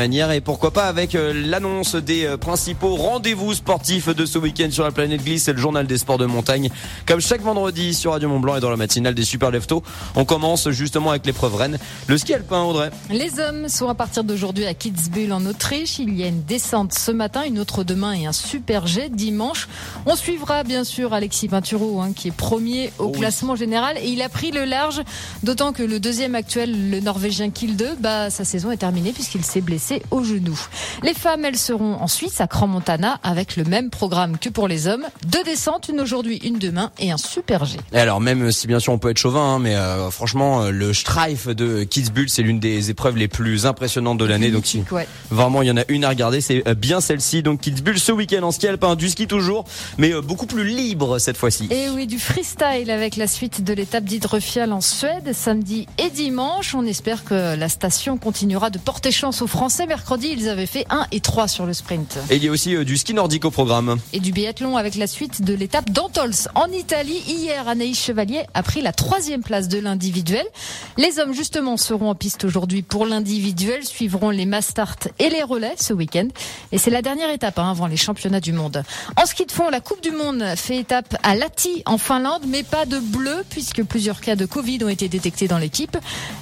manière. Et pourquoi pas avec euh, l'annonce des euh, principaux rendez-vous sportifs de ce week-end sur la planète glisse. C'est le journal des sports de montagne. Comme chaque vendredi sur Radio Mont Blanc et dans la matinale des Super Leftos on commence justement avec l'épreuve Rennes le ski alpin Audrey. Les hommes sont à partir d'aujourd'hui à Kitzbühel en Autriche. Il y a une descente ce matin une autre demain et un super jet dimanche. On suivra bien sûr Alexis Pinturo hein, qui est premier au Oh oui. classement général. Et il a pris le large d'autant que le deuxième actuel le norvégien Kilde bah sa saison est terminée puisqu'il s'est blessé au genou. Les femmes, elles seront en Suisse, à Crans-Montana, avec le même programme que pour les hommes. Deux descentes, une aujourd'hui, une demain et un super G. Et alors même si bien sûr on peut être chauvin, hein, mais euh, franchement euh, le Streif de Kitzbühel c'est l'une des épreuves les plus impressionnantes de l'année. Donc si ouais. vraiment il y en a une à regarder, c'est euh, bien celle-ci. Donc Kitzbühel ce week-end en ski alpin, du ski toujours, mais euh, beaucoup plus libre cette fois-ci. Et oui, du freestyle avec la suite de l'étape d'Hydrofial en Suède, samedi et dimanche. On espère que la station continuera de porter chance aux Français. Mercredi, ils avaient fait 1 et 3 sur le sprint. Et il y a aussi euh, du ski nordique au programme. Et du biathlon avec la suite de l'étape d'Antols en Italie. Hier, Anaïs Chevalier a pris la troisième place de l'individuel. Les hommes, justement, seront en piste aujourd'hui pour l'individuel, suivront les Mastart et les relais ce week-end. Et c'est la dernière étape hein, avant les championnats du monde. En ski de fond, la Coupe du Monde fait étape à Lati en Finlande, mais pas de bleu puisque plusieurs cas de Covid ont été détectés dans l'équipe.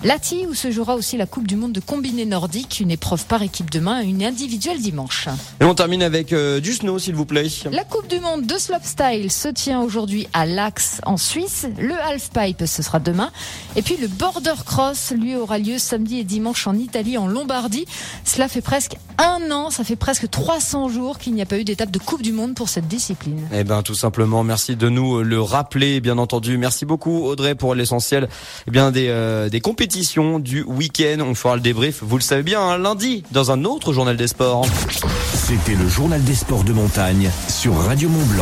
Lati où se jouera aussi la Coupe du Monde de combiné nordique, une épreuve par équipe demain, une individuelle dimanche. Et on termine avec euh, du snow s'il vous plaît. La Coupe du Monde de slopestyle se tient aujourd'hui à Lax en Suisse. Le halfpipe ce sera demain. Et puis le border cross lui aura lieu samedi et dimanche en Italie, en Lombardie. Cela fait presque un an, ça fait presque 300 jours qu'il n'y a pas eu d'étape de Coupe du Monde pour cette discipline. Eh ben tout simplement, merci de nous le rappeler, bien entendu. Merci beaucoup Audrey pour l'essentiel eh bien des, euh, des compétitions du week-end. On fera le débrief, vous le savez bien, hein, lundi dans un autre journal des sports. C'était le journal des sports de montagne sur Radio Mont.